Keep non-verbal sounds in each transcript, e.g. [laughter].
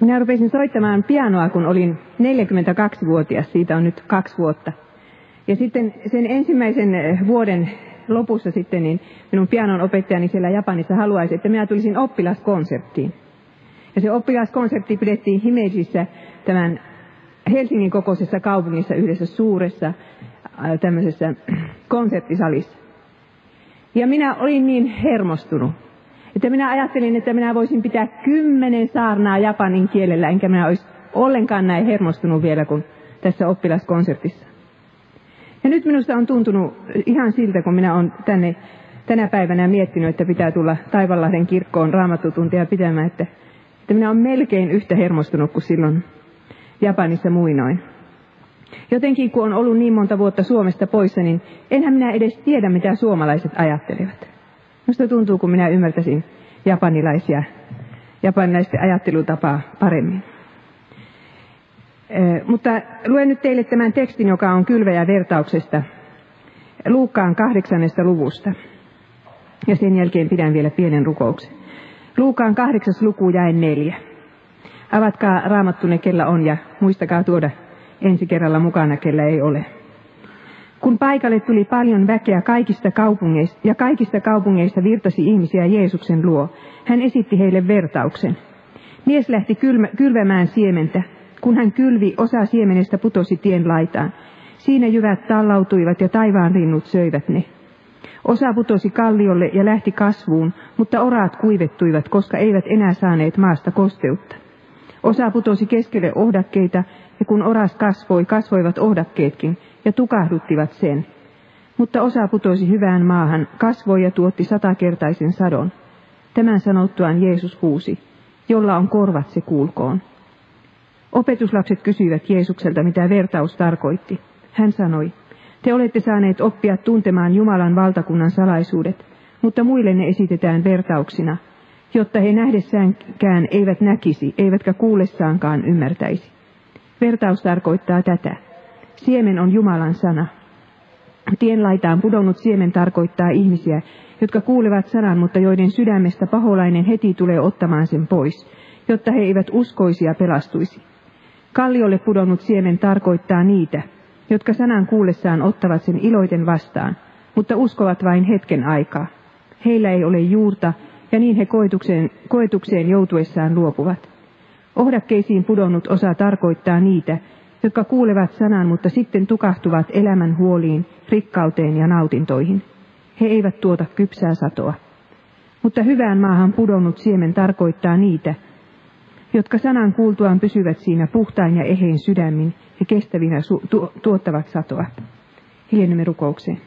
Minä rupesin soittamaan pianoa, kun olin 42-vuotias, siitä on nyt kaksi vuotta. Ja sitten sen ensimmäisen eh, vuoden lopussa sitten, niin minun pianon opettajani siellä Japanissa haluaisi, että minä tulisin oppilaskonserttiin. Ja se oppilaskonsertti pidettiin Himeisissä tämän Helsingin kokoisessa kaupungissa yhdessä suuressa tämmöisessä konserttisalissa. Ja minä olin niin hermostunut, että minä ajattelin, että minä voisin pitää kymmenen saarnaa japanin kielellä, enkä minä olisi ollenkaan näin hermostunut vielä kuin tässä oppilaskonsertissa. Ja nyt minusta on tuntunut ihan siltä, kun minä olen tänne tänä päivänä miettinyt, että pitää tulla Taivanlahden kirkkoon raamattutuntia pitämään, että, että minä olen melkein yhtä hermostunut kuin silloin Japanissa muinoin. Jotenkin kun on ollut niin monta vuotta Suomesta poissa, niin enhän minä edes tiedä, mitä suomalaiset ajattelevat. Minusta tuntuu, kun minä ymmärtäisin japanilaisia, japanilaisten ajattelutapaa paremmin. Mutta luen nyt teille tämän tekstin, joka on kylväjä vertauksesta Luukkaan kahdeksannesta luvusta. Ja sen jälkeen pidän vielä pienen rukouksen. Luukaan kahdeksas luku jäi neljä. Avatkaa raamattunne, kellä on, ja muistakaa tuoda ensi kerralla mukana, kellä ei ole. Kun paikalle tuli paljon väkeä kaikista kaupungeista, ja kaikista kaupungeista virtasi ihmisiä Jeesuksen luo, hän esitti heille vertauksen. Mies lähti kylmä, kylvämään siementä. Kun hän kylvi, osa siemenestä putosi tien laitaan. Siinä jyvät tallautuivat ja taivaan rinnut söivät ne. Osa putosi kalliolle ja lähti kasvuun, mutta oraat kuivettuivat, koska eivät enää saaneet maasta kosteutta. Osa putosi keskelle ohdakkeita, ja kun oras kasvoi, kasvoivat ohdakkeetkin, ja tukahduttivat sen. Mutta osa putosi hyvään maahan, kasvoi ja tuotti satakertaisen sadon. Tämän sanottuaan Jeesus huusi, jolla on korvat se kuulkoon. Opetuslapset kysyivät Jeesukselta, mitä vertaus tarkoitti. Hän sanoi, te olette saaneet oppia tuntemaan Jumalan valtakunnan salaisuudet, mutta muille ne esitetään vertauksina, jotta he nähdessäänkään eivät näkisi, eivätkä kuullessaankaan ymmärtäisi. Vertaus tarkoittaa tätä. Siemen on Jumalan sana. Tien laitaan pudonnut siemen tarkoittaa ihmisiä, jotka kuulevat sanan, mutta joiden sydämestä paholainen heti tulee ottamaan sen pois, jotta he eivät uskoisi ja pelastuisi. Kalliolle pudonnut siemen tarkoittaa niitä, jotka sanan kuullessaan ottavat sen iloiten vastaan, mutta uskovat vain hetken aikaa. Heillä ei ole juurta, ja niin he koetukseen, koetukseen joutuessaan luopuvat. Ohdakkeisiin pudonnut osa tarkoittaa niitä, jotka kuulevat sanan, mutta sitten tukahtuvat elämän huoliin, rikkauteen ja nautintoihin. He eivät tuota kypsää satoa. Mutta hyvään maahan pudonnut siemen tarkoittaa niitä, jotka sanan kuultuaan pysyvät siinä puhtain ja ehein sydämin ja kestävinä su- tu- tuottavat satoa. Hiljennymme rukoukseen.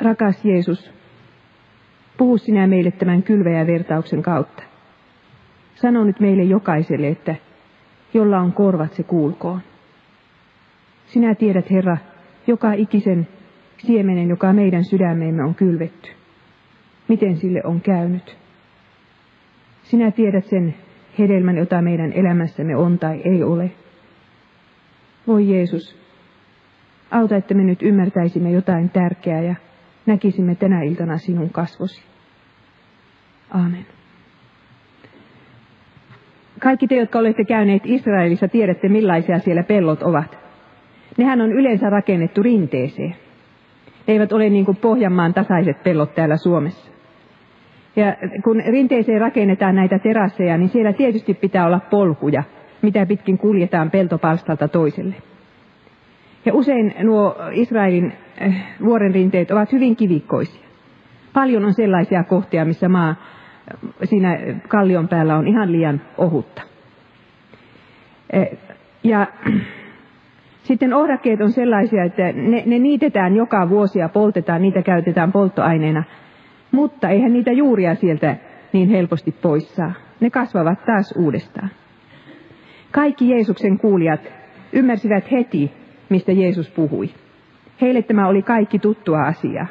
Rakas Jeesus, puhu sinä meille tämän kylväjävertauksen kautta. Sano nyt meille jokaiselle, että jolla on korvat, se kuulkoon. Sinä tiedät, Herra, joka ikisen siemenen, joka meidän sydämeemme on kylvetty. Miten sille on käynyt? Sinä tiedät sen hedelmän, jota meidän elämässämme on tai ei ole. Voi Jeesus, auta, että me nyt ymmärtäisimme jotain tärkeää ja näkisimme tänä iltana sinun kasvosi. Aamen. Kaikki te, jotka olette käyneet Israelissa, tiedätte millaisia siellä pellot ovat. Nehän on yleensä rakennettu rinteeseen. Ne eivät ole niin kuin Pohjanmaan tasaiset pellot täällä Suomessa. Ja kun rinteeseen rakennetaan näitä terasseja, niin siellä tietysti pitää olla polkuja, mitä pitkin kuljetaan peltopalstalta toiselle. Ja usein nuo Israelin äh, vuoren rinteet ovat hyvin kivikkoisia. Paljon on sellaisia kohtia, missä maa siinä kallion päällä on ihan liian ohutta. Eh, ja [clears throat] sitten ohdakkeet on sellaisia, että ne, ne niitetään joka vuosi ja poltetaan, niitä käytetään polttoaineena. Mutta eihän niitä juuria sieltä niin helposti pois saa. Ne kasvavat taas uudestaan. Kaikki Jeesuksen kuulijat ymmärsivät heti, mistä Jeesus puhui. Heille tämä oli kaikki tuttua asiaa.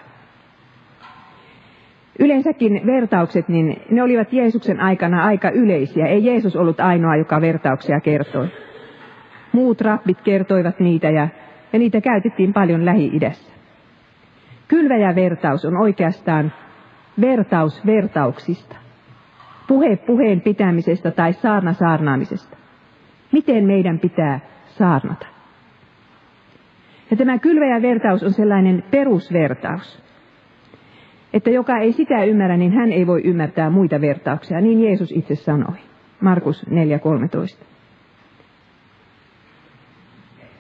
Yleensäkin vertaukset, niin ne olivat Jeesuksen aikana aika yleisiä. Ei Jeesus ollut ainoa, joka vertauksia kertoi. Muut rabbit kertoivat niitä ja, ja niitä käytettiin paljon Lähi-idässä. Kylväjä vertaus on oikeastaan vertaus vertauksista. puhe puheen pitämisestä tai saarna saarnaamisesta. Miten meidän pitää saarnata? Ja tämä kylväjävertaus on sellainen perusvertaus, että joka ei sitä ymmärrä, niin hän ei voi ymmärtää muita vertauksia. Niin Jeesus itse sanoi. Markus 4.13.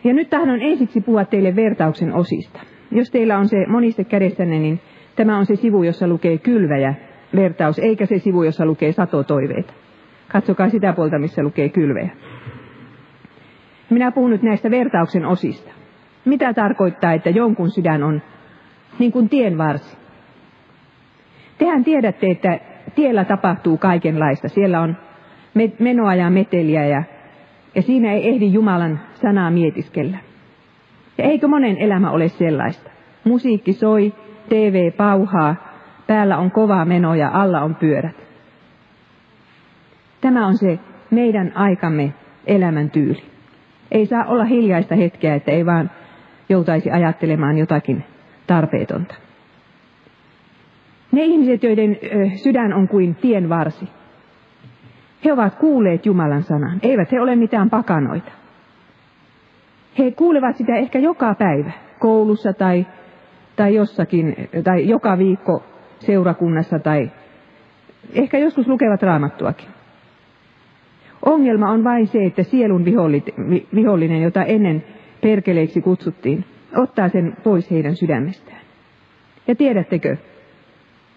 Ja nyt tahdon ensiksi puhua teille vertauksen osista. Jos teillä on se moniste kädessänne, niin tämä on se sivu, jossa lukee kylväjä vertaus, eikä se sivu, jossa lukee satotoiveita. Katsokaa sitä puolta, missä lukee kylväjä. Minä puhun nyt näistä vertauksen osista. Mitä tarkoittaa, että jonkun sydän on niin kuin tien varsi? Tehän tiedätte, että tiellä tapahtuu kaikenlaista. Siellä on menoa ja meteliä ja, ja siinä ei ehdi Jumalan sanaa mietiskellä. Ja eikö monen elämä ole sellaista? Musiikki soi, TV pauhaa, päällä on kovaa menoa ja alla on pyörät. Tämä on se meidän aikamme elämäntyyli. Ei saa olla hiljaista hetkeä, että ei vaan joutaisi ajattelemaan jotakin tarpeetonta. Ne ihmiset, joiden sydän on kuin tien varsi, he ovat kuulleet Jumalan sanan. Eivät he ole mitään pakanoita. He kuulevat sitä ehkä joka päivä koulussa tai, tai jossakin, tai joka viikko seurakunnassa tai ehkä joskus lukevat raamattuakin. Ongelma on vain se, että sielun vihollinen, jota ennen perkeleiksi kutsuttiin, ottaa sen pois heidän sydämestään. Ja tiedättekö,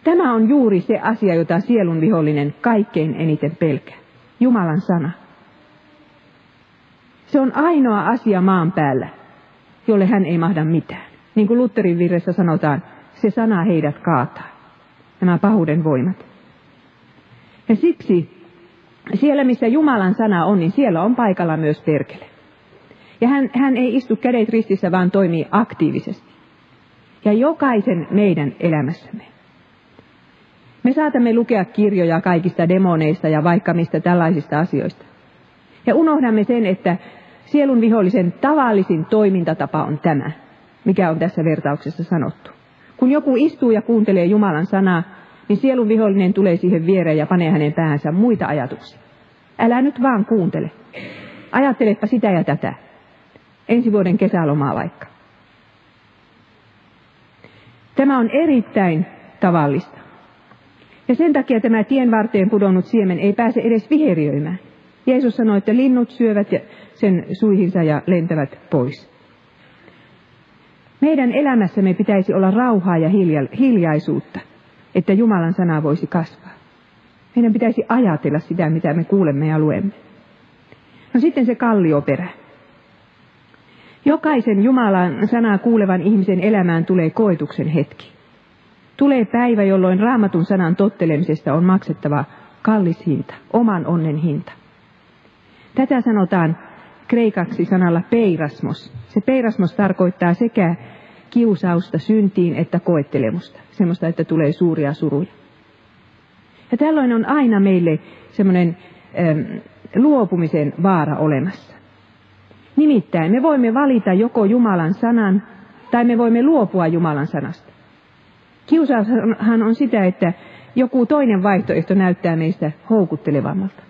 tämä on juuri se asia, jota sielun vihollinen kaikkein eniten pelkää. Jumalan sana. Se on ainoa asia maan päällä, jolle hän ei mahda mitään. Niin kuin Lutherin virressä sanotaan, se sana heidät kaataa. Nämä pahuuden voimat. Ja siksi siellä, missä Jumalan sana on, niin siellä on paikalla myös perkele. Ja hän, hän ei istu kädet ristissä, vaan toimii aktiivisesti. Ja jokaisen meidän elämässämme. Me saatamme lukea kirjoja kaikista demoneista ja vaikka mistä tällaisista asioista. Ja unohdamme sen, että sielun vihollisen tavallisin toimintatapa on tämä, mikä on tässä vertauksessa sanottu. Kun joku istuu ja kuuntelee Jumalan sanaa, niin sielun vihollinen tulee siihen viereen ja panee hänen päänsä muita ajatuksia. Älä nyt vaan kuuntele. Ajattelepa sitä ja tätä. Ensi vuoden kesälomaa vaikka. Tämä on erittäin tavallista. Ja sen takia tämä tien varteen pudonnut siemen ei pääse edes viheriöimään. Jeesus sanoi, että linnut syövät sen suihinsa ja lentävät pois. Meidän elämässämme pitäisi olla rauhaa ja hiljaisuutta, että Jumalan sana voisi kasvaa. Meidän pitäisi ajatella sitä, mitä me kuulemme ja luemme. No sitten se kallioperä. Jokaisen Jumalan sanaa kuulevan ihmisen elämään tulee koetuksen hetki. Tulee päivä, jolloin raamatun sanan tottelemisesta on maksettava kallis hinta, oman onnen hinta. Tätä sanotaan kreikaksi sanalla peirasmos. Se peirasmos tarkoittaa sekä kiusausta syntiin että koettelemusta. Semmoista, että tulee suuria suruja. Ja tällöin on aina meille semmoinen ähm, luopumisen vaara olemassa. Nimittäin me voimme valita joko Jumalan sanan tai me voimme luopua Jumalan sanasta. Kiusaushan on sitä, että joku toinen vaihtoehto näyttää meistä houkuttelevammalta.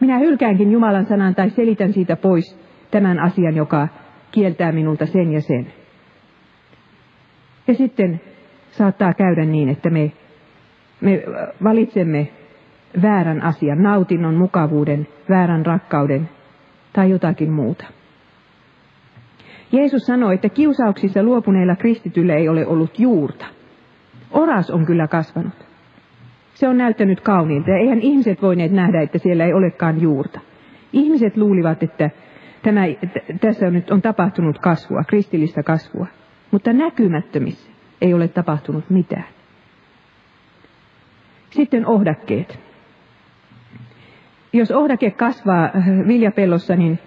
Minä hylkäänkin Jumalan sanan tai selitän siitä pois tämän asian, joka kieltää minulta sen ja sen. Ja sitten saattaa käydä niin, että me, me valitsemme väärän asian, nautinnon, mukavuuden, väärän rakkauden tai jotakin muuta. Jeesus sanoi, että kiusauksissa luopuneilla kristityillä ei ole ollut juurta. Oras on kyllä kasvanut. Se on näyttänyt kauniilta ja eihän ihmiset voineet nähdä, että siellä ei olekaan juurta. Ihmiset luulivat, että tämä, tässä on nyt on tapahtunut kasvua, kristillistä kasvua, mutta näkymättömissä ei ole tapahtunut mitään. Sitten ohdakkeet. Jos ohdake kasvaa viljapellossa, niin,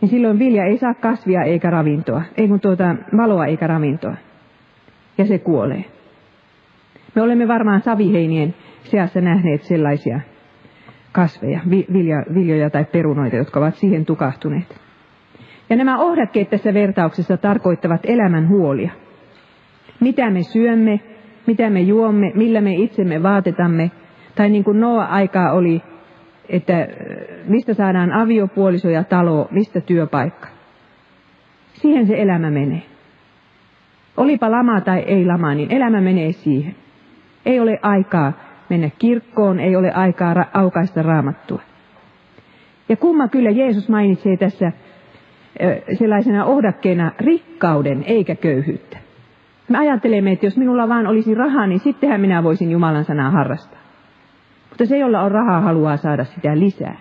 niin silloin vilja ei saa kasvia eikä ravintoa, ei kun tuota valoa eikä ravintoa. Ja se kuolee. Me olemme varmaan saviheinien seassa nähneet sellaisia kasveja, vilja, viljoja tai perunoita, jotka ovat siihen tukahtuneet. Ja nämä ohdakkeet tässä vertauksessa tarkoittavat elämän huolia. Mitä me syömme, mitä me juomme, millä me itsemme vaatetamme, Tai niin kuin Noa aikaa oli, että mistä saadaan aviopuoliso ja talo, mistä työpaikka. Siihen se elämä menee. Olipa lama tai ei lama, niin elämä menee siihen. Ei ole aikaa mennä kirkkoon, ei ole aikaa ra- aukaista raamattua. Ja kumma kyllä Jeesus mainitsee tässä sellaisena ohdakkeena rikkauden eikä köyhyyttä. Me ajattelemme, että jos minulla vaan olisi rahaa, niin sittenhän minä voisin Jumalan sanaa harrastaa. Mutta se, jolla on rahaa, haluaa saada sitä lisää.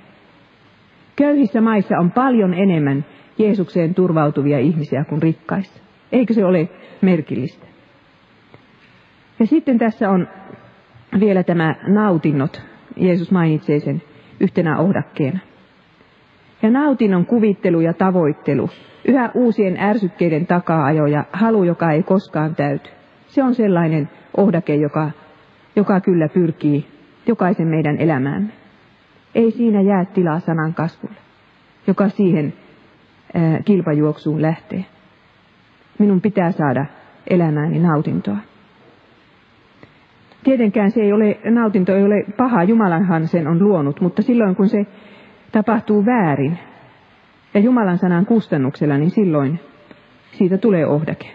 Köyhissä maissa on paljon enemmän Jeesukseen turvautuvia ihmisiä kuin rikkaissa. Eikö se ole merkillistä? Ja sitten tässä on vielä tämä nautinnot. Jeesus mainitsee sen yhtenä ohdakkeena. Ja nautinnon kuvittelu ja tavoittelu, yhä uusien ärsykkeiden takaa-ajo ja halu, joka ei koskaan täyty. Se on sellainen ohdake, joka, joka kyllä pyrkii jokaisen meidän elämäämme. Ei siinä jää tilaa sanan kasvulle, joka siihen kilpajuoksuun lähtee. Minun pitää saada elämääni nautintoa. Tietenkään se ei ole, nautinto ei ole paha, Jumalanhan sen on luonut, mutta silloin kun se tapahtuu väärin ja Jumalan sanan kustannuksella, niin silloin siitä tulee ohdake.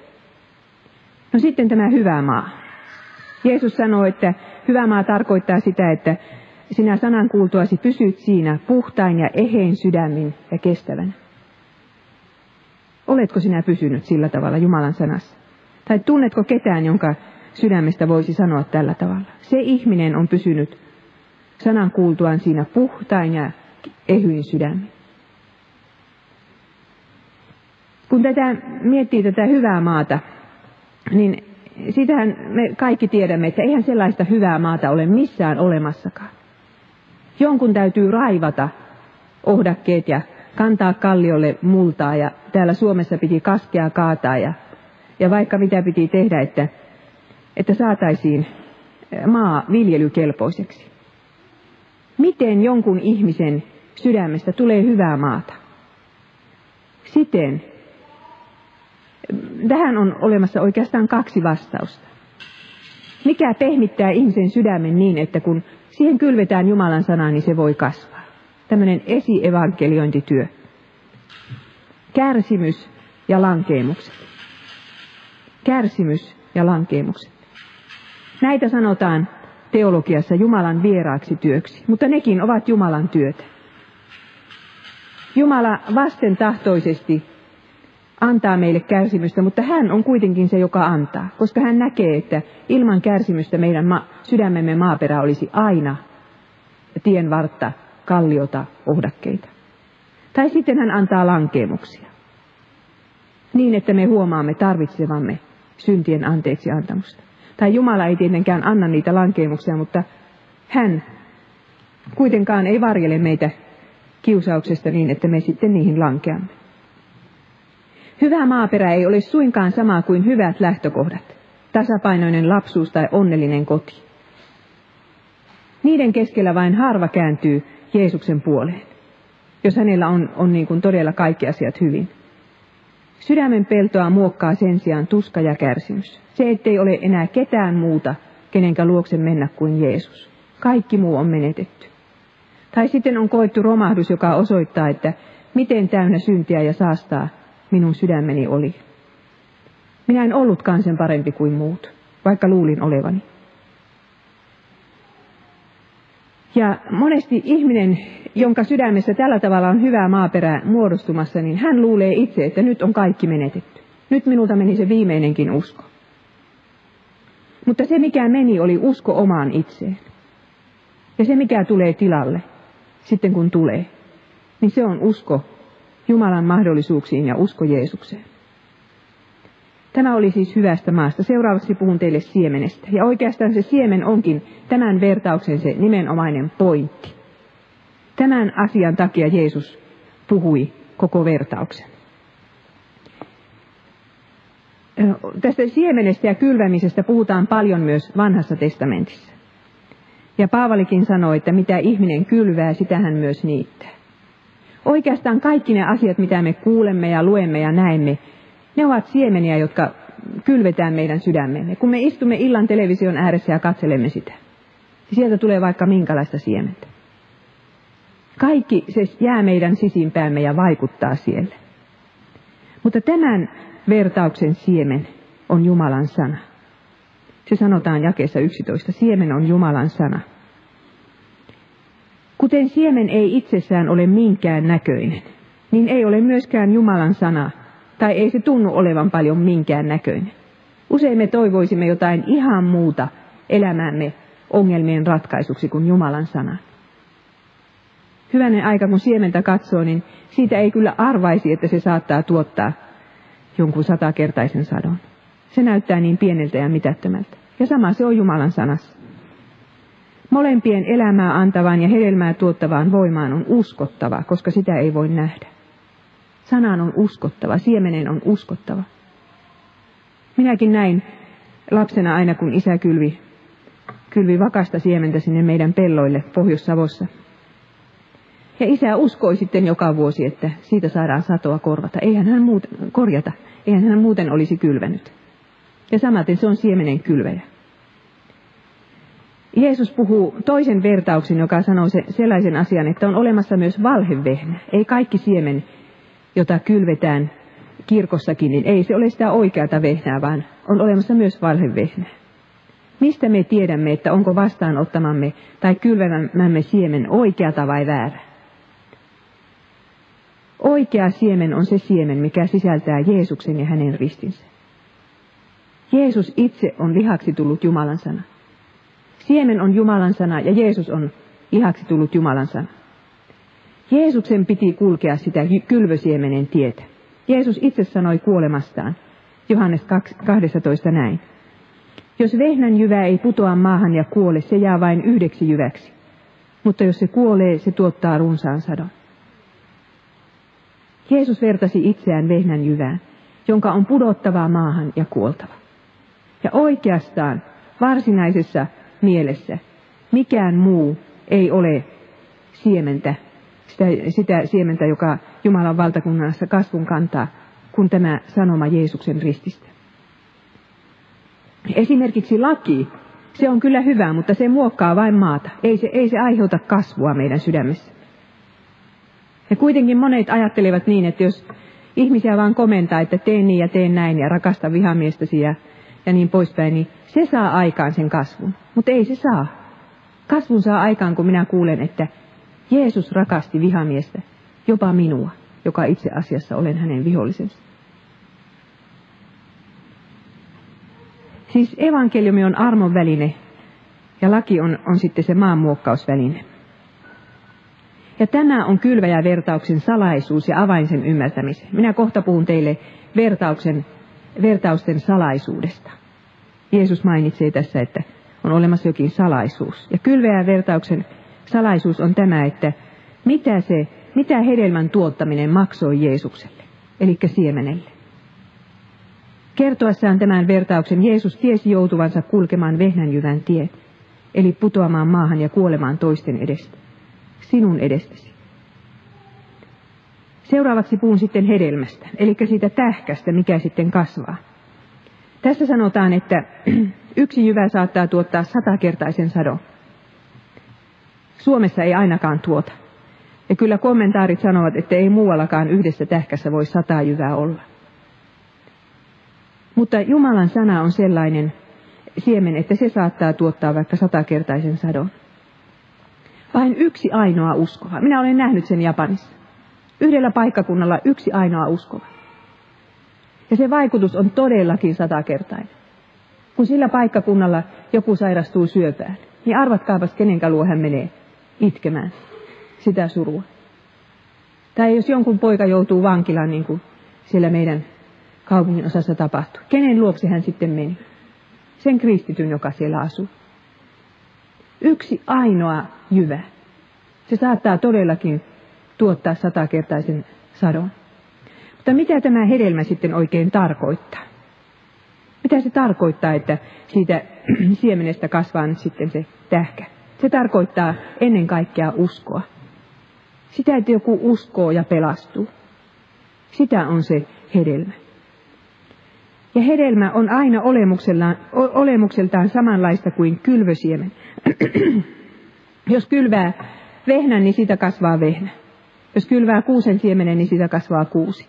No sitten tämä hyvä maa. Jeesus sanoi, että hyvä maa tarkoittaa sitä, että sinä sanan kuultuasi pysyt siinä puhtain ja ehein sydämin ja kestävän. Oletko sinä pysynyt sillä tavalla Jumalan sanassa? Tai tunnetko ketään, jonka sydämestä voisi sanoa tällä tavalla? Se ihminen on pysynyt sanan kuultuaan siinä puhtain ja ehyin sydämin. Kun tätä miettii tätä hyvää maata, niin sitähän me kaikki tiedämme, että eihän sellaista hyvää maata ole missään olemassakaan. Jonkun täytyy raivata ohdakkeet ja kantaa kalliolle multaa ja täällä Suomessa piti kaskea kaataa ja, ja vaikka mitä piti tehdä, että, että saataisiin maa viljelykelpoiseksi. Miten jonkun ihmisen sydämestä tulee hyvää maata? Siten, tähän on olemassa oikeastaan kaksi vastausta. Mikä pehmittää ihmisen sydämen niin, että kun siihen kylvetään Jumalan sanaa, niin se voi kasvaa? Tämmöinen esievankeliointityö. Kärsimys ja lankeemukset. Kärsimys ja lankeemukset. Näitä sanotaan teologiassa Jumalan vieraaksi työksi, mutta nekin ovat Jumalan työtä. Jumala vasten tahtoisesti antaa meille kärsimystä, mutta hän on kuitenkin se, joka antaa, koska hän näkee, että ilman kärsimystä meidän ma- sydämemme maaperä olisi aina tien vartta, kalliota, ohdakkeita. Tai sitten hän antaa lankeemuksia. Niin, että me huomaamme tarvitsevamme syntien anteeksi antamusta. Tai Jumala ei tietenkään anna niitä lankeemuksia, mutta hän kuitenkaan ei varjele meitä kiusauksesta niin, että me sitten niihin lankeamme. Hyvä maaperä ei ole suinkaan sama kuin hyvät lähtökohdat, tasapainoinen lapsuus tai onnellinen koti. Niiden keskellä vain harva kääntyy Jeesuksen puoleen, jos hänellä on, on niin kuin todella kaikki asiat hyvin. Sydämen peltoa muokkaa sen sijaan tuska ja kärsimys. Se, ettei ole enää ketään muuta, kenenkä luokse mennä kuin Jeesus. Kaikki muu on menetetty. Tai sitten on koettu romahdus, joka osoittaa, että miten täynnä syntiä ja saastaa minun sydämeni oli. Minä en ollutkaan sen parempi kuin muut, vaikka luulin olevani. Ja monesti ihminen, jonka sydämessä tällä tavalla on hyvää maaperää muodostumassa, niin hän luulee itse, että nyt on kaikki menetetty. Nyt minulta meni se viimeinenkin usko. Mutta se, mikä meni, oli usko omaan itseen. Ja se, mikä tulee tilalle, sitten kun tulee, niin se on usko Jumalan mahdollisuuksiin ja usko Jeesukseen. Tämä oli siis hyvästä maasta. Seuraavaksi puhun teille siemenestä. Ja oikeastaan se siemen onkin tämän vertauksen se nimenomainen pointti. Tämän asian takia Jeesus puhui koko vertauksen. Tästä siemenestä ja kylvämisestä puhutaan paljon myös vanhassa testamentissa. Ja Paavalikin sanoi, että mitä ihminen kylvää, sitä hän myös niittää. Oikeastaan kaikki ne asiat, mitä me kuulemme ja luemme ja näemme, ne ovat siemeniä, jotka kylvetään meidän sydämemme, kun me istumme illan television ääressä ja katselemme sitä. niin sieltä tulee vaikka minkälaista siementä. Kaikki se jää meidän sisimpäämme ja vaikuttaa siellä. Mutta tämän vertauksen siemen on Jumalan sana. Se sanotaan jakeessa 11. Siemen on Jumalan sana. Kuten siemen ei itsessään ole minkään näköinen, niin ei ole myöskään Jumalan sana, tai ei se tunnu olevan paljon minkään näköinen. Usein me toivoisimme jotain ihan muuta elämämme ongelmien ratkaisuksi kuin Jumalan sana. Hyvänen aika, kun siementä katsoo, niin siitä ei kyllä arvaisi, että se saattaa tuottaa jonkun satakertaisen sadon. Se näyttää niin pieneltä ja mitättömältä. Ja sama se on Jumalan sanassa. Molempien elämää antavaan ja hedelmää tuottavaan voimaan on uskottava, koska sitä ei voi nähdä. Sanaan on uskottava, siemenen on uskottava. Minäkin näin lapsena aina, kun isä kylvi, kylvi vakasta siementä sinne meidän pelloille Pohjois-Savossa. Ja isä uskoi sitten joka vuosi, että siitä saadaan satoa korvata. Eihän hän muuten, korjata, eihän hän muuten olisi kylvänyt. Ja samaten se on siemenen kylväjä. Jeesus puhuu toisen vertauksen, joka sanoo se, sellaisen asian, että on olemassa myös valhevehnä. Ei kaikki siemen, jota kylvetään kirkossakin, niin ei se ole sitä oikeata vehnää, vaan on olemassa myös valhevehnä. Mistä me tiedämme, että onko vastaanottamamme tai kylvämämme siemen oikeata vai väärä? Oikea siemen on se siemen, mikä sisältää Jeesuksen ja hänen ristinsä. Jeesus itse on lihaksi tullut Jumalan sana. Siemen on Jumalan sana ja Jeesus on lihaksi tullut Jumalan sana. Jeesuksen piti kulkea sitä kylvösiemenen tietä. Jeesus itse sanoi kuolemastaan, Johannes 12 näin. Jos vehnän jyvä ei putoa maahan ja kuole, se jää vain yhdeksi jyväksi. Mutta jos se kuolee, se tuottaa runsaan sadon. Jeesus vertasi itseään vehnän jyvään, jonka on pudottava maahan ja kuoltava. Ja oikeastaan varsinaisessa mielessä mikään muu ei ole siementä, sitä, sitä siementä, joka Jumalan valtakunnassa kasvun kantaa, kuin tämä sanoma Jeesuksen rististä. Esimerkiksi laki, se on kyllä hyvä, mutta se muokkaa vain maata. Ei se, ei se aiheuta kasvua meidän sydämessä. Ja kuitenkin monet ajattelevat niin, että jos ihmisiä vaan komentaa, että teen niin ja teen näin ja rakasta vihamiestäsi ja, ja niin poispäin, niin se saa aikaan sen kasvun. Mutta ei se saa. Kasvun saa aikaan, kun minä kuulen, että Jeesus rakasti vihamiestä, jopa minua, joka itse asiassa olen hänen vihollisensa. Siis evankeliumi on armon väline ja laki on, on sitten se maanmuokkausväline. Ja tämä on kylväjävertauksen salaisuus ja avain sen ymmärtämiseen. Minä kohta puhun teille vertauksen, vertausten salaisuudesta. Jeesus mainitsee tässä, että on olemassa jokin salaisuus. Ja kylväjävertauksen salaisuus on tämä, että mitä, se, mitä hedelmän tuottaminen maksoi Jeesukselle, eli siemenelle. Kertoessaan tämän vertauksen Jeesus tiesi joutuvansa kulkemaan vehnänjyvän tie, eli putoamaan maahan ja kuolemaan toisten edestä sinun edestäsi. Seuraavaksi puhun sitten hedelmästä, eli siitä tähkästä, mikä sitten kasvaa. Tässä sanotaan, että [clears throat] yksi jyvä saattaa tuottaa satakertaisen sadon. Suomessa ei ainakaan tuota. Ja kyllä kommentaarit sanovat, että ei muuallakaan yhdessä tähkässä voi sata jyvää olla. Mutta Jumalan sana on sellainen siemen, että se saattaa tuottaa vaikka satakertaisen sadon. Vain yksi ainoa uskova. Minä olen nähnyt sen Japanissa. Yhdellä paikkakunnalla yksi ainoa uskova. Ja se vaikutus on todellakin satakertainen. Kun sillä paikkakunnalla joku sairastuu syöpään, niin arvatkaapas kenenkä luo hän menee itkemään sitä surua. Tai jos jonkun poika joutuu vankilaan, niin kuin siellä meidän kaupungin osassa tapahtuu, kenen luokse hän sitten meni? Sen kristityn, joka siellä asuu. Yksi ainoa jyvä. Se saattaa todellakin tuottaa satakertaisen sadon. Mutta mitä tämä hedelmä sitten oikein tarkoittaa? Mitä se tarkoittaa, että siitä [clears throat] siemenestä kasvaa nyt sitten se tähkä? Se tarkoittaa ennen kaikkea uskoa. Sitä, että joku uskoo ja pelastuu. Sitä on se hedelmä. Ja hedelmä on aina olemukseltaan, samanlaista kuin kylvösiemen. [clears throat] Jos kylvää vehnän, niin siitä kasvaa vehnä. Jos kylvää kuusen siemenen, niin siitä kasvaa kuusi.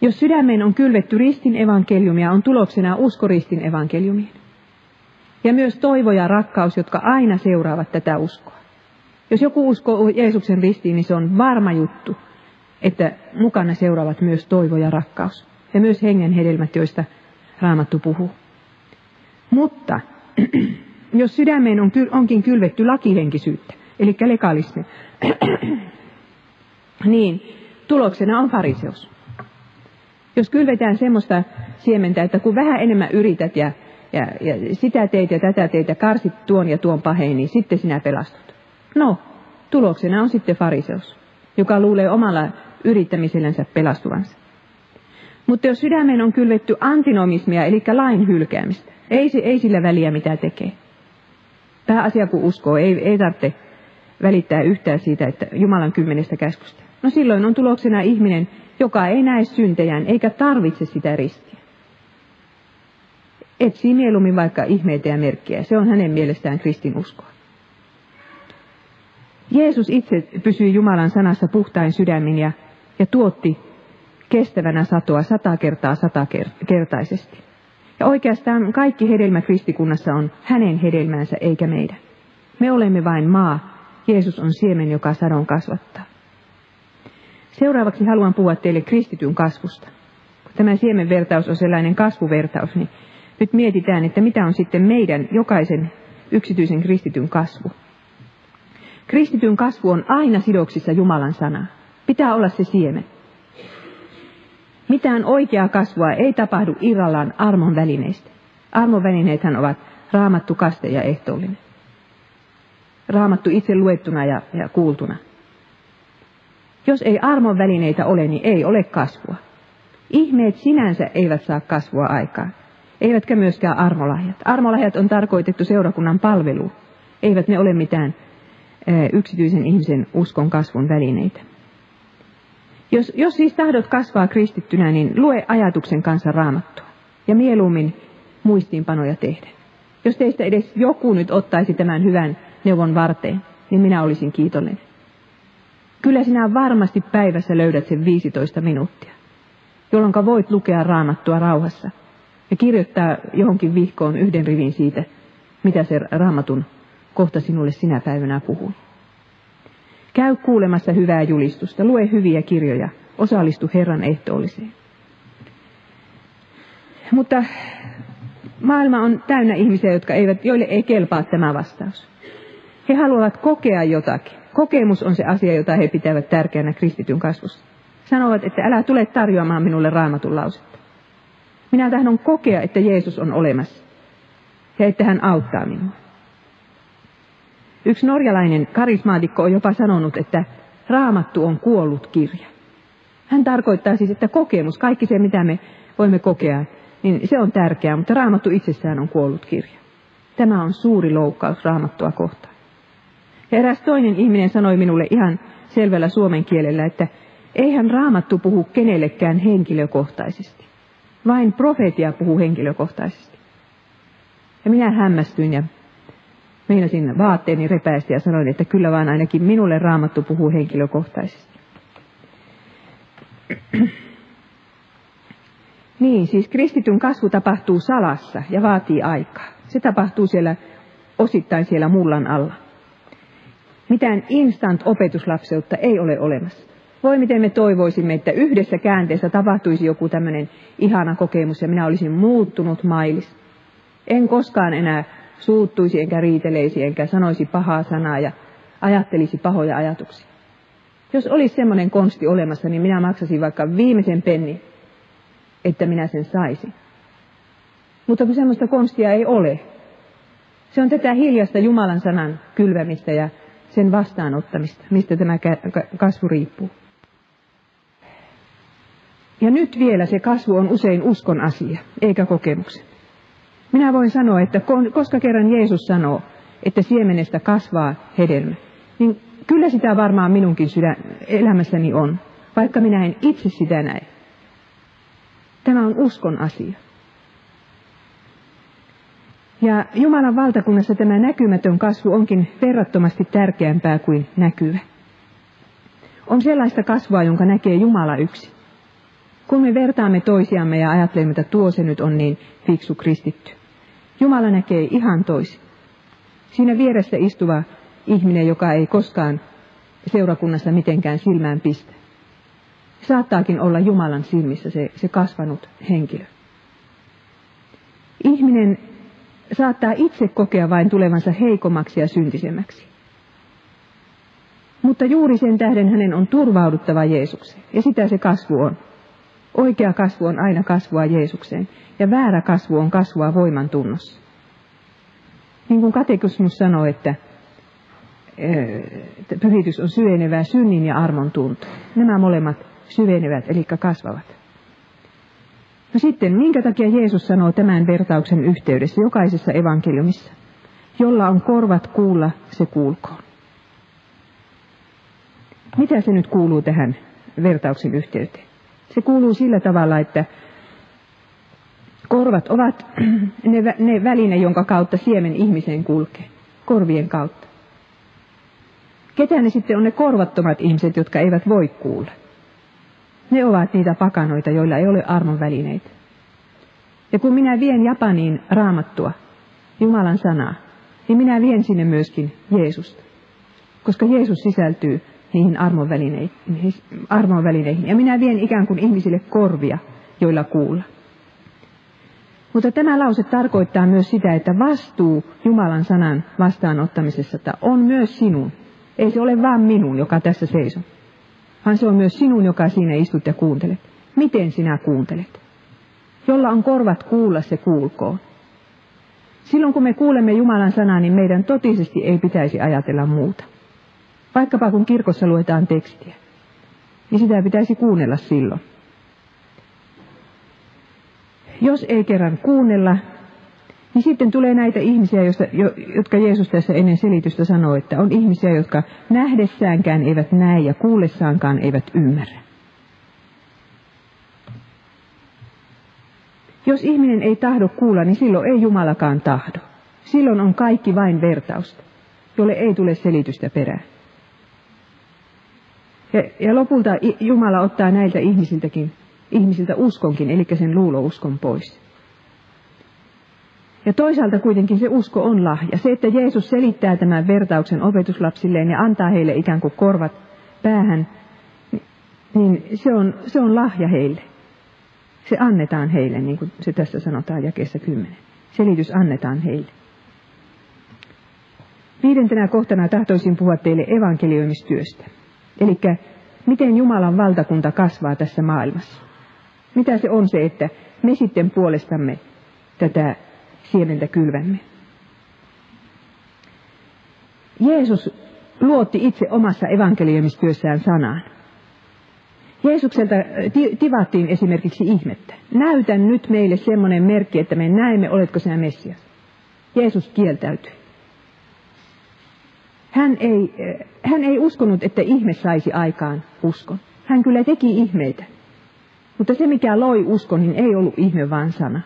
Jos sydämeen on kylvetty ristin evankeliumia, on tuloksena usko ristin evankeliumiin. Ja myös toivo ja rakkaus, jotka aina seuraavat tätä uskoa. Jos joku uskoo Jeesuksen ristiin, niin se on varma juttu, että mukana seuraavat myös toivo ja rakkaus. Ja myös hengen hedelmät, joista Raamattu puhuu. Mutta [clears throat] jos sydämeen on, onkin kylvetty lakihenkisyyttä, eli legalismi, [clears throat] niin tuloksena on fariseus. Jos kylvetään semmoista siementä, että kun vähän enemmän yrität ja, ja, ja sitä teit ja tätä teit ja karsit tuon ja tuon paheen, niin sitten sinä pelastut. No, tuloksena on sitten fariseus, joka luulee omalla yrittämisellänsä pelastuvansa. Mutta jos sydämen on kylvetty antinomismia, eli lain hylkäämistä, ei, ei sillä väliä mitä tekee. Tämä asia kun uskoo, ei, ei tarvitse välittää yhtään siitä, että Jumalan kymmenestä käskystä. No silloin on tuloksena ihminen, joka ei näe syntejään eikä tarvitse sitä ristiä. Etsii mieluummin vaikka ihmeitä ja merkkiä. Se on hänen mielestään kristinuskoa. Jeesus itse pysyi Jumalan sanassa puhtain sydämin ja, ja tuotti kestävänä satoa sata kertaa satakertaisesti. Ja oikeastaan kaikki hedelmä kristikunnassa on hänen hedelmänsä eikä meidän. Me olemme vain maa, Jeesus on siemen, joka sadon kasvattaa. Seuraavaksi haluan puhua teille kristityn kasvusta. Kun tämä siemenvertaus on sellainen kasvuvertaus, niin nyt mietitään, että mitä on sitten meidän jokaisen yksityisen kristityn kasvu. Kristityn kasvu on aina sidoksissa Jumalan sanaa. Pitää olla se siemen. Mitään oikeaa kasvua ei tapahdu irrallaan armon välineistä. Armon välineethän ovat raamattu, kaste ja ehtoollinen. Raamattu itse luettuna ja, ja kuultuna. Jos ei armon välineitä ole, niin ei ole kasvua. Ihmeet sinänsä eivät saa kasvua aikaan, eivätkä myöskään armolahjat. Armolahjat on tarkoitettu seurakunnan palveluun, eivät ne ole mitään yksityisen ihmisen uskon kasvun välineitä. Jos, jos siis tahdot kasvaa kristittynä, niin lue ajatuksen kanssa raamattua ja mieluummin muistiinpanoja tehdä. Jos teistä edes joku nyt ottaisi tämän hyvän neuvon varteen, niin minä olisin kiitollinen. Kyllä sinä varmasti päivässä löydät sen 15 minuuttia, jolloin voit lukea raamattua rauhassa ja kirjoittaa johonkin vihkoon yhden rivin siitä, mitä se raamatun kohta sinulle sinä päivänä puhuu. Käy kuulemassa hyvää julistusta, lue hyviä kirjoja, osallistu Herran ehtoolliseen. Mutta maailma on täynnä ihmisiä, jotka eivät, joille ei kelpaa tämä vastaus. He haluavat kokea jotakin. Kokemus on se asia, jota he pitävät tärkeänä kristityn kasvussa. Sanovat, että älä tule tarjoamaan minulle raamatun lausetta. Minä tahdon kokea, että Jeesus on olemassa ja että hän auttaa minua. Yksi norjalainen karismaatikko on jopa sanonut, että raamattu on kuollut kirja. Hän tarkoittaa siis, että kokemus, kaikki se mitä me voimme kokea, niin se on tärkeää, mutta raamattu itsessään on kuollut kirja. Tämä on suuri loukkaus raamattua kohtaan. Ja eräs toinen ihminen sanoi minulle ihan selvällä suomen kielellä, että eihän raamattu puhu kenellekään henkilökohtaisesti. Vain profeetia puhuu henkilökohtaisesti. Ja minä hämmästyin ja meinasin vaatteeni repäistä ja sanoin, että kyllä vaan ainakin minulle raamattu puhuu henkilökohtaisesti. [clears throat] niin, siis kristityn kasvu tapahtuu salassa ja vaatii aikaa. Se tapahtuu siellä osittain siellä mullan alla. Mitään instant-opetuslapseutta ei ole olemassa. Voi miten me toivoisimme, että yhdessä käänteessä tapahtuisi joku tämmöinen ihana kokemus ja minä olisin muuttunut mailis. En koskaan enää suuttuisi enkä riiteleisi enkä sanoisi pahaa sanaa ja ajattelisi pahoja ajatuksia. Jos olisi semmoinen konsti olemassa, niin minä maksasin vaikka viimeisen penni, että minä sen saisin. Mutta kun semmoista konstia ei ole, se on tätä hiljasta Jumalan sanan kylvämistä ja sen vastaanottamista, mistä tämä kasvu riippuu. Ja nyt vielä se kasvu on usein uskon asia, eikä kokemuksen. Minä voin sanoa, että koska kerran Jeesus sanoo, että siemenestä kasvaa hedelmä, niin kyllä sitä varmaan minunkin sydän, elämässäni on, vaikka minä en itse sitä näe. Tämä on uskon asia. Ja Jumalan valtakunnassa tämä näkymätön kasvu onkin verrattomasti tärkeämpää kuin näkyvä. On sellaista kasvua, jonka näkee Jumala yksi. Kun me vertaamme toisiamme ja ajattelemme, että tuo se nyt on niin fiksu kristitty. Jumala näkee ihan toisin. Siinä vieressä istuva ihminen, joka ei koskaan seurakunnassa mitenkään silmään pistä. Saattaakin olla Jumalan silmissä se, se kasvanut henkilö. Ihminen saattaa itse kokea vain tulevansa heikommaksi ja syntisemmäksi. Mutta juuri sen tähden hänen on turvauduttava Jeesukseen. Ja sitä se kasvu on. Oikea kasvu on aina kasvua Jeesukseen. Ja väärä kasvu on kasvua voiman tunnossa. Niin kuin katekismus sanoo, että pyhitys on syvenevää synnin ja armon tunto. Nämä molemmat syvenevät, eli kasvavat. No sitten, minkä takia Jeesus sanoo tämän vertauksen yhteydessä jokaisessa evankeliumissa? Jolla on korvat kuulla, se kuulkoon. Mitä se nyt kuuluu tähän vertauksen yhteyteen? Se kuuluu sillä tavalla, että korvat ovat [clears throat] ne, ne väline, jonka kautta siemen ihmiseen kulkee. Korvien kautta. Ketä ne sitten on ne korvattomat ihmiset, jotka eivät voi kuulla? Ne ovat niitä pakanoita, joilla ei ole armon välineitä. Ja kun minä vien Japaniin raamattua, Jumalan sanaa, niin minä vien sinne myöskin Jeesusta. Koska Jeesus sisältyy niihin armon välineihin. Armon välineihin. Ja minä vien ikään kuin ihmisille korvia, joilla kuulla. Mutta tämä lause tarkoittaa myös sitä, että vastuu Jumalan sanan vastaanottamisessa on myös sinun. Ei se ole vain minun, joka tässä seisoo vaan se on myös sinun, joka siinä istut ja kuuntelet. Miten sinä kuuntelet? Jolla on korvat kuulla, se kuulkoon. Silloin kun me kuulemme Jumalan sanaa, niin meidän totisesti ei pitäisi ajatella muuta. Vaikkapa kun kirkossa luetaan tekstiä, niin sitä pitäisi kuunnella silloin. Jos ei kerran kuunnella, niin sitten tulee näitä ihmisiä, jotka Jeesus tässä ennen selitystä sanoo, että on ihmisiä, jotka nähdessäänkään eivät näe ja kuullessaankaan eivät ymmärrä. Jos ihminen ei tahdo kuulla, niin silloin ei Jumalakaan tahdo. Silloin on kaikki vain vertausta, jolle ei tule selitystä perään. Ja, ja lopulta Jumala ottaa näiltä ihmisiltäkin, ihmisiltä uskonkin, eli sen luulouskon pois. Ja toisaalta kuitenkin se usko on lahja. Se, että Jeesus selittää tämän vertauksen opetuslapsilleen ja antaa heille ikään kuin korvat päähän, niin se on, se on lahja heille. Se annetaan heille, niin kuin se tässä sanotaan jakeessa 10. Selitys annetaan heille. Viidentenä kohtana tahtoisin puhua teille evankelioimistyöstä. Eli miten Jumalan valtakunta kasvaa tässä maailmassa. Mitä se on se, että me sitten puolestamme tätä siementä kylvämme. Jeesus luotti itse omassa evankeliumistyössään sanaan. Jeesukselta äh, tivattiin esimerkiksi ihmettä. Näytä nyt meille semmoinen merkki, että me näemme, oletko sinä Messias. Jeesus kieltäytyi. Hän ei, äh, hän ei uskonut, että ihme saisi aikaan uskon. Hän kyllä teki ihmeitä. Mutta se, mikä loi uskon, niin ei ollut ihme, vaan sana.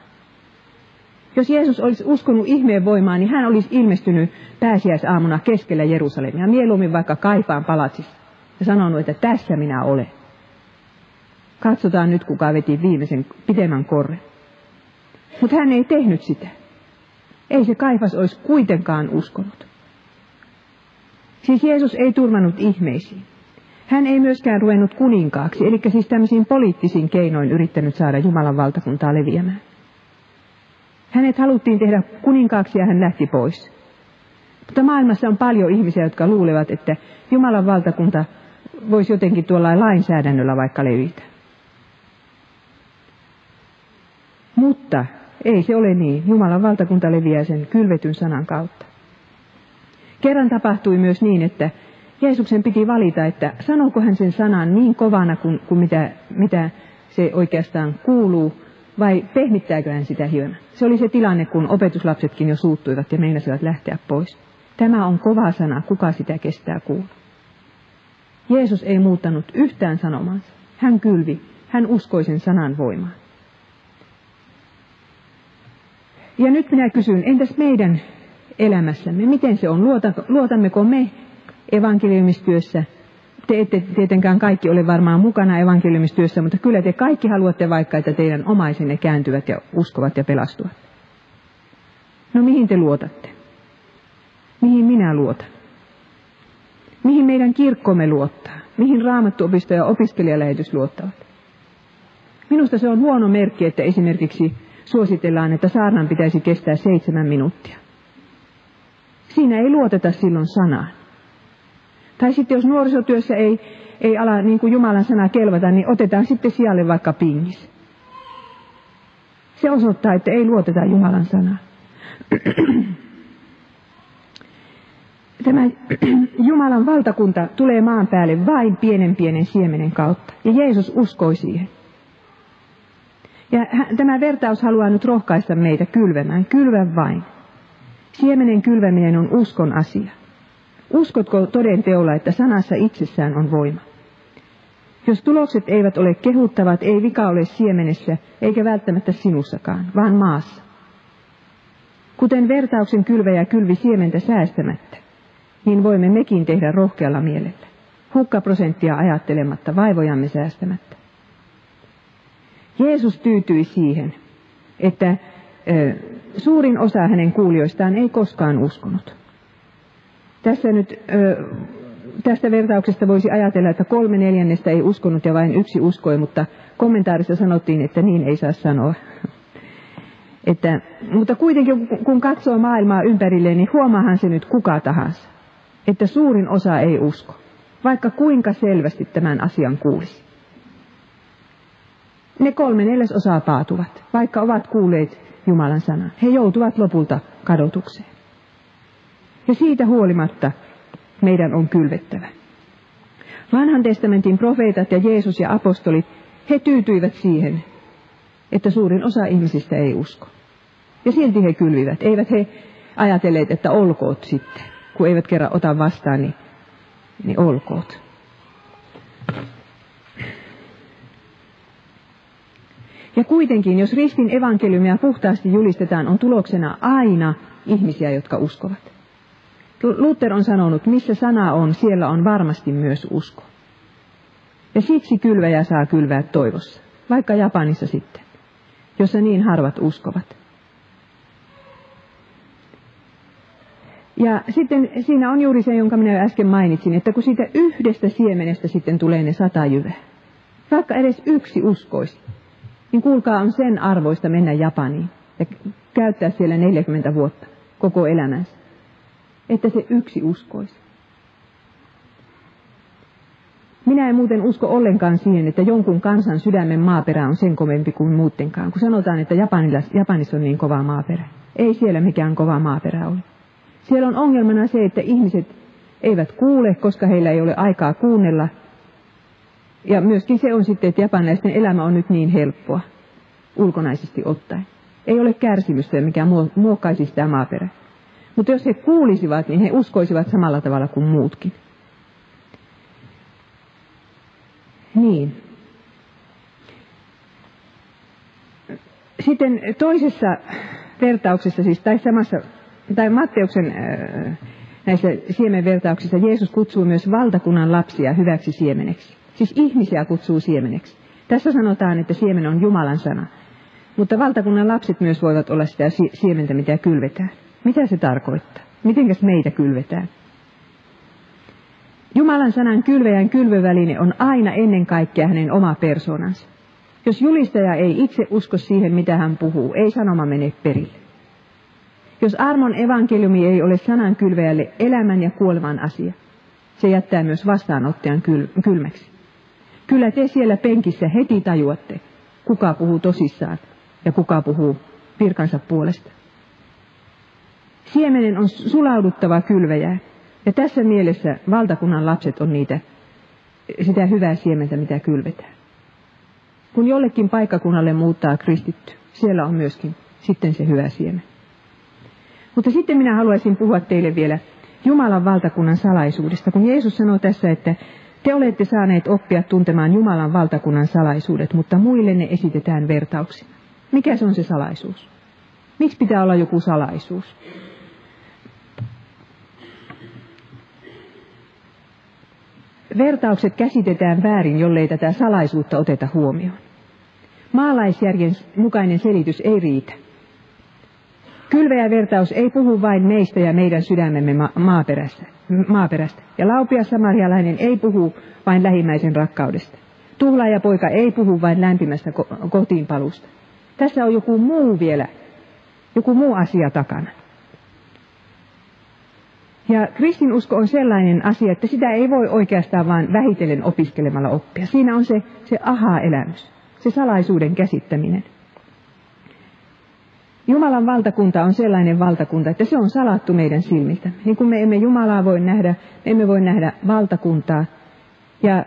Jos Jeesus olisi uskonut ihmeen voimaan, niin hän olisi ilmestynyt pääsiäisaamuna keskellä Jerusalemia, mieluummin vaikka kaipaan palatsissa, ja sanonut, että tässä minä olen. Katsotaan nyt, kuka veti viimeisen pidemmän korren. Mutta hän ei tehnyt sitä. Ei se kaifas olisi kuitenkaan uskonut. Siis Jeesus ei turvannut ihmeisiin. Hän ei myöskään ruvennut kuninkaaksi, eli siis tämmöisiin poliittisiin keinoin yrittänyt saada Jumalan valtakuntaa leviämään. Hänet haluttiin tehdä kuninkaaksi ja hän lähti pois. Mutta maailmassa on paljon ihmisiä, jotka luulevat, että Jumalan valtakunta voisi jotenkin tuolla lainsäädännöllä vaikka levitä. Mutta ei se ole niin. Jumalan valtakunta leviää sen kylvetyn sanan kautta. Kerran tapahtui myös niin, että Jeesuksen piti valita, että sanooko hän sen sanan niin kovana kuin, kuin mitä, mitä se oikeastaan kuuluu, vai pehmittääkö hän sitä hieman? Se oli se tilanne, kun opetuslapsetkin jo suuttuivat ja meinasivat lähteä pois. Tämä on kova sana, kuka sitä kestää kuulla. Jeesus ei muuttanut yhtään sanomansa. Hän kylvi, hän uskoi sen sanan voimaan. Ja nyt minä kysyn, entäs meidän elämässämme, miten se on, luotammeko me evankeliumistyössä te ette tietenkään kaikki ole varmaan mukana evankeliumistyössä, mutta kyllä te kaikki haluatte vaikka, että teidän omaisenne kääntyvät ja uskovat ja pelastuvat. No mihin te luotatte? Mihin minä luotan? Mihin meidän kirkkomme luottaa? Mihin raamattuopisto ja opiskelijalähetys luottavat? Minusta se on huono merkki, että esimerkiksi suositellaan, että saarnan pitäisi kestää seitsemän minuuttia. Siinä ei luoteta silloin sanaan. Tai sitten jos nuorisotyössä ei, ei ala niin kuin Jumalan sana kelvata, niin otetaan sitten sijalle vaikka pingis. Se osoittaa, että ei luoteta Jumalan sanaan. [clears throat] Tämä Jumalan valtakunta tulee maan päälle vain pienen pienen siemenen kautta. Ja Jeesus uskoi siihen. Ja tämä vertaus haluaa nyt rohkaista meitä kylvämään. Kylvä vain. Siemenen kylväminen on uskon asia. Uskotko toden teolla, että sanassa itsessään on voima? Jos tulokset eivät ole kehuttavat, ei vika ole siemenessä, eikä välttämättä sinussakaan, vaan maassa. Kuten vertauksen kylväjä kylvi siementä säästämättä, niin voimme mekin tehdä rohkealla mielellä. Hukkaprosenttia ajattelematta, vaivojamme säästämättä. Jeesus tyytyi siihen, että ö, suurin osa hänen kuulijoistaan ei koskaan uskonut. Tässä nyt ö, tästä vertauksesta voisi ajatella, että kolme neljännestä ei uskonut ja vain yksi uskoi, mutta kommentaarissa sanottiin, että niin ei saa sanoa. Että, mutta kuitenkin kun katsoo maailmaa ympärilleen, niin huomaahan se nyt kuka tahansa, että suurin osa ei usko, vaikka kuinka selvästi tämän asian kuulisi. Ne kolme neljäsosaa paatuvat, vaikka ovat kuulleet Jumalan sanan. He joutuvat lopulta kadotukseen. Ja siitä huolimatta meidän on kylvettävä. Vanhan testamentin profeetat ja Jeesus ja apostolit, he tyytyivät siihen, että suurin osa ihmisistä ei usko. Ja silti he kylvivät. Eivät he ajatelleet, että olkoot sitten. Kun eivät kerran ota vastaan, niin, niin olkoot. Ja kuitenkin, jos ristin evankeliumia puhtaasti julistetaan, on tuloksena aina ihmisiä, jotka uskovat. Luther on sanonut, missä sana on, siellä on varmasti myös usko. Ja siksi kylväjä saa kylvää toivossa, vaikka Japanissa sitten, jossa niin harvat uskovat. Ja sitten siinä on juuri se, jonka minä äsken mainitsin, että kun siitä yhdestä siemenestä sitten tulee ne sata jyvää, vaikka edes yksi uskoisi, niin kuulkaa on sen arvoista mennä Japaniin ja käyttää siellä 40 vuotta koko elämänsä, että se yksi uskoisi. Minä en muuten usko ollenkaan siihen, että jonkun kansan sydämen maaperä on sen kovempi kuin muuttenkaan, kun sanotaan, että Japanissa on niin kova maaperä. Ei siellä mikään kova maaperä ole. Siellä on ongelmana se, että ihmiset eivät kuule, koska heillä ei ole aikaa kuunnella, ja myöskin se on sitten, että japanilaisten elämä on nyt niin helppoa, ulkonaisesti ottaen. Ei ole kärsimystä, mikä muokkaisi sitä maaperää. Mutta jos he kuulisivat, niin he uskoisivat samalla tavalla kuin muutkin. Niin. Sitten toisessa vertauksessa, siis tai samassa, tai Matteuksen näissä siemenvertauksissa Jeesus kutsuu myös valtakunnan lapsia hyväksi siemeneksi. Siis ihmisiä kutsuu siemeneksi. Tässä sanotaan, että siemen on Jumalan sana. Mutta valtakunnan lapset myös voivat olla sitä siementä, mitä kylvetään. Mitä se tarkoittaa? Mitenkäs meitä kylvetään? Jumalan sanan kylväjän kylvöväline on aina ennen kaikkea hänen oma persoonansa. Jos julistaja ei itse usko siihen, mitä hän puhuu, ei sanoma mene perille. Jos armon evankeliumi ei ole sanan kylväjälle elämän ja kuoleman asia, se jättää myös vastaanottajan kyl- kylmäksi. Kyllä te siellä penkissä heti tajuatte, kuka puhuu tosissaan ja kuka puhuu virkansa puolesta. Siemenen on sulauduttava kylvejä, ja tässä mielessä valtakunnan lapset on niitä, sitä hyvää siementä, mitä kylvetään. Kun jollekin paikkakunnalle muuttaa kristitty, siellä on myöskin sitten se hyvä siemen. Mutta sitten minä haluaisin puhua teille vielä Jumalan valtakunnan salaisuudesta, kun Jeesus sanoo tässä, että te olette saaneet oppia tuntemaan Jumalan valtakunnan salaisuudet, mutta muille ne esitetään vertauksina. Mikä se on se salaisuus? Miksi pitää olla joku salaisuus? Vertaukset käsitetään väärin, jollei tätä salaisuutta oteta huomioon. Maalaisjärjen mukainen selitys ei riitä. Kylväjävertaus ei puhu vain meistä ja meidän sydämemme ma- maaperästä, maaperästä. Ja laupia samarialainen ei puhu vain lähimmäisen rakkaudesta. Tuhlaajapoika ei puhu vain lämpimästä ko- kotiinpalusta. Tässä on joku muu vielä, joku muu asia takana. Ja kristinusko on sellainen asia, että sitä ei voi oikeastaan vain vähitellen opiskelemalla oppia. Siinä on se, se aha-elämys, se salaisuuden käsittäminen. Jumalan valtakunta on sellainen valtakunta, että se on salattu meidän silmiltä. Niin kuin me emme Jumalaa voi nähdä, me emme voi nähdä valtakuntaa. Ja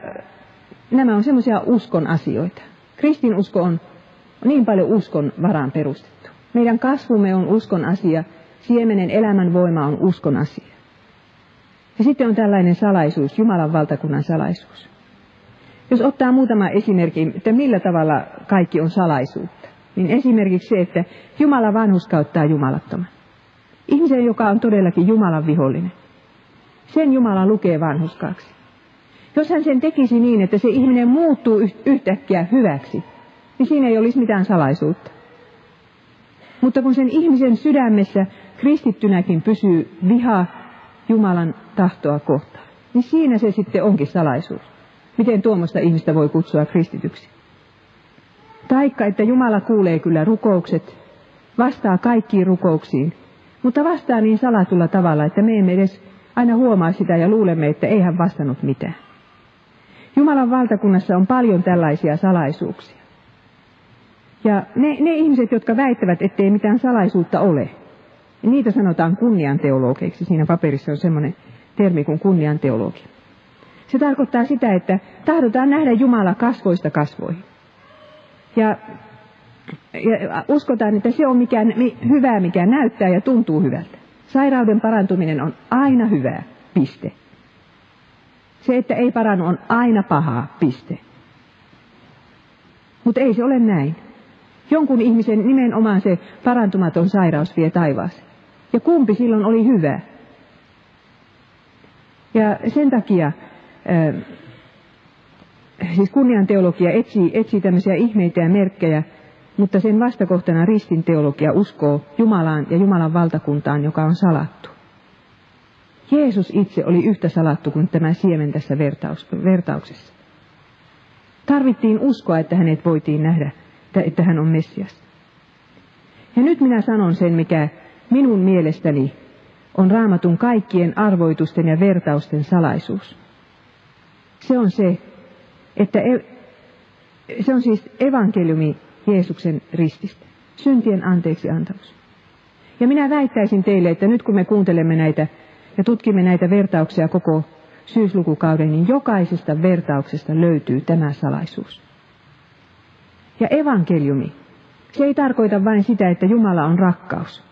nämä on semmoisia uskon asioita. Kristinusko on niin paljon uskon varaan perustettu. Meidän kasvumme on uskon asia, siemenen elämän voima on uskon asia. Ja sitten on tällainen salaisuus, Jumalan valtakunnan salaisuus. Jos ottaa muutama esimerkki, että millä tavalla kaikki on salaisuutta, niin esimerkiksi se, että Jumala vanhuskauttaa jumalattoman. Ihmisen, joka on todellakin Jumalan vihollinen. Sen Jumala lukee vanhuskaaksi. Jos hän sen tekisi niin, että se ihminen muuttuu yhtäkkiä hyväksi, niin siinä ei olisi mitään salaisuutta. Mutta kun sen ihmisen sydämessä kristittynäkin pysyy viha Jumalan tahtoa kohtaan, niin siinä se sitten onkin salaisuus. Miten tuommoista ihmistä voi kutsua kristityksi? Taikka, että Jumala kuulee kyllä rukoukset, vastaa kaikkiin rukouksiin, mutta vastaa niin salatulla tavalla, että me emme edes aina huomaa sitä ja luulemme, että ei hän vastannut mitään. Jumalan valtakunnassa on paljon tällaisia salaisuuksia. Ja ne, ne ihmiset, jotka väittävät, ettei mitään salaisuutta ole, niitä sanotaan kunnianteologeiksi. Siinä paperissa on semmoinen termi kuin kunnianteologi. Se tarkoittaa sitä, että tahdotaan nähdä Jumala kasvoista kasvoihin. Ja, ja uskotaan, että se on mikä, hyvää, mikä näyttää ja tuntuu hyvältä. Sairauden parantuminen on aina hyvää, piste. Se, että ei parannu, on aina pahaa, piste. Mutta ei se ole näin. Jonkun ihmisen nimenomaan se parantumaton sairaus vie taivaaseen. Ja kumpi silloin oli hyvä? Ja sen takia siis kunnian teologia etsii, etsii tämmöisiä ihmeitä ja merkkejä, mutta sen vastakohtana ristin teologia uskoo Jumalaan ja Jumalan valtakuntaan, joka on salattu. Jeesus itse oli yhtä salattu kuin tämä siemen tässä vertaus, vertauksessa. Tarvittiin uskoa, että hänet voitiin nähdä, että hän on Messias. Ja nyt minä sanon sen, mikä minun mielestäni on raamatun kaikkien arvoitusten ja vertausten salaisuus. Se on se, että e- se on siis evankeliumi Jeesuksen rististä. Syntien anteeksi antamus. Ja minä väittäisin teille, että nyt kun me kuuntelemme näitä ja tutkimme näitä vertauksia koko syyslukukauden, niin jokaisesta vertauksesta löytyy tämä salaisuus. Ja evankeliumi, se ei tarkoita vain sitä, että Jumala on rakkaus,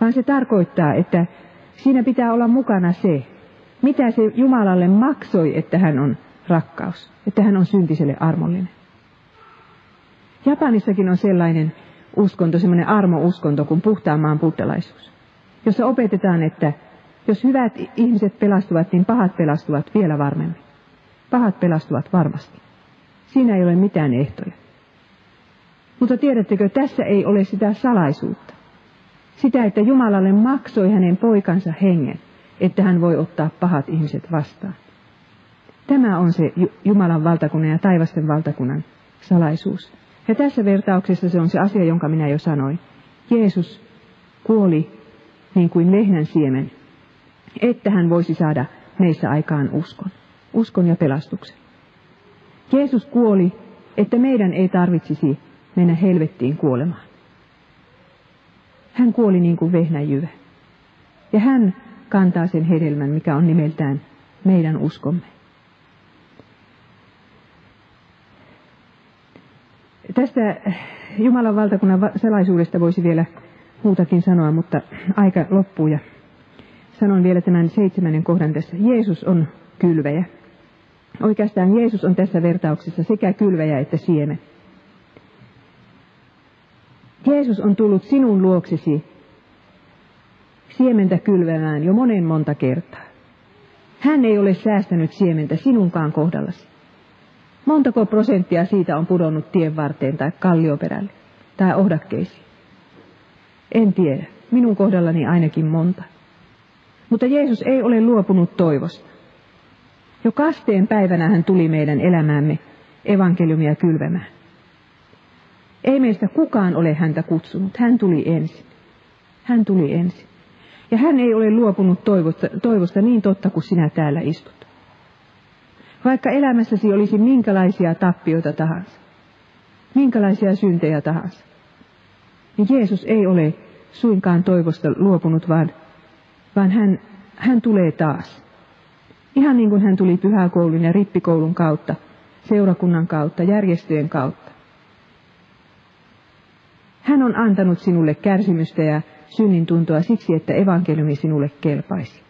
vaan se tarkoittaa, että siinä pitää olla mukana se, mitä se Jumalalle maksoi, että hän on rakkaus, että hän on syntiselle armollinen. Japanissakin on sellainen uskonto, semmoinen armouskonto kuin puhtaan maan buddhalaisuus, jossa opetetaan, että jos hyvät ihmiset pelastuvat, niin pahat pelastuvat vielä varmemmin. Pahat pelastuvat varmasti. Siinä ei ole mitään ehtoja. Mutta tiedättekö, tässä ei ole sitä salaisuutta. Sitä, että Jumalalle maksoi hänen poikansa hengen, että hän voi ottaa pahat ihmiset vastaan. Tämä on se Jumalan valtakunnan ja taivasten valtakunnan salaisuus. Ja tässä vertauksessa se on se asia, jonka minä jo sanoin. Jeesus kuoli niin kuin lehnän siemen, että hän voisi saada meissä aikaan uskon. Uskon ja pelastuksen. Jeesus kuoli, että meidän ei tarvitsisi mennä helvettiin kuolemaan. Hän kuoli niin kuin vehnäjyvä. Ja hän kantaa sen hedelmän, mikä on nimeltään meidän uskomme. Tästä Jumalan valtakunnan salaisuudesta voisi vielä muutakin sanoa, mutta aika loppuu ja sanon vielä tämän seitsemännen kohdan tässä. Jeesus on kylväjä. Oikeastaan Jeesus on tässä vertauksessa sekä kylväjä että siemen. Jeesus on tullut sinun luoksesi siementä kylvämään jo monen monta kertaa. Hän ei ole säästänyt siementä sinunkaan kohdallasi. Montako prosenttia siitä on pudonnut tien varteen tai kallioperälle tai ohdakkeisiin? En tiedä. Minun kohdallani ainakin monta. Mutta Jeesus ei ole luopunut toivosta. Jo kasteen päivänä hän tuli meidän elämäämme evankeliumia kylvämään. Ei meistä kukaan ole häntä kutsunut. Hän tuli ensin. Hän tuli ensin. Ja hän ei ole luopunut toivosta, toivosta niin totta kuin sinä täällä istut. Vaikka elämässäsi olisi minkälaisia tappioita tahansa, minkälaisia syntejä tahansa, niin Jeesus ei ole suinkaan toivosta luopunut, vaan, vaan hän, hän tulee taas. Ihan niin kuin hän tuli pyhäkoulun ja rippikoulun kautta, seurakunnan kautta, järjestöjen kautta. Hän on antanut sinulle kärsimystä ja synnin tuntoa siksi, että evankeliumi sinulle kelpaisi.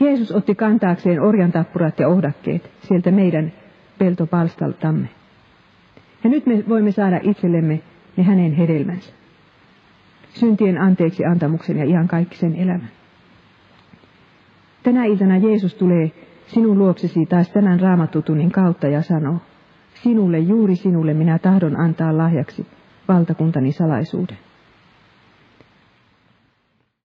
Jeesus otti kantaakseen orjan tappurat ja ohdakkeet sieltä meidän peltopalstaltamme. Ja nyt me voimme saada itsellemme ne hänen hedelmänsä. Syntien anteeksi antamuksen ja ihan kaikki sen elämän. Tänä iltana Jeesus tulee sinun luoksesi taas tämän raamattutunnin kautta ja sanoo, sinulle, juuri sinulle minä tahdon antaa lahjaksi valtakuntani salaisuuden.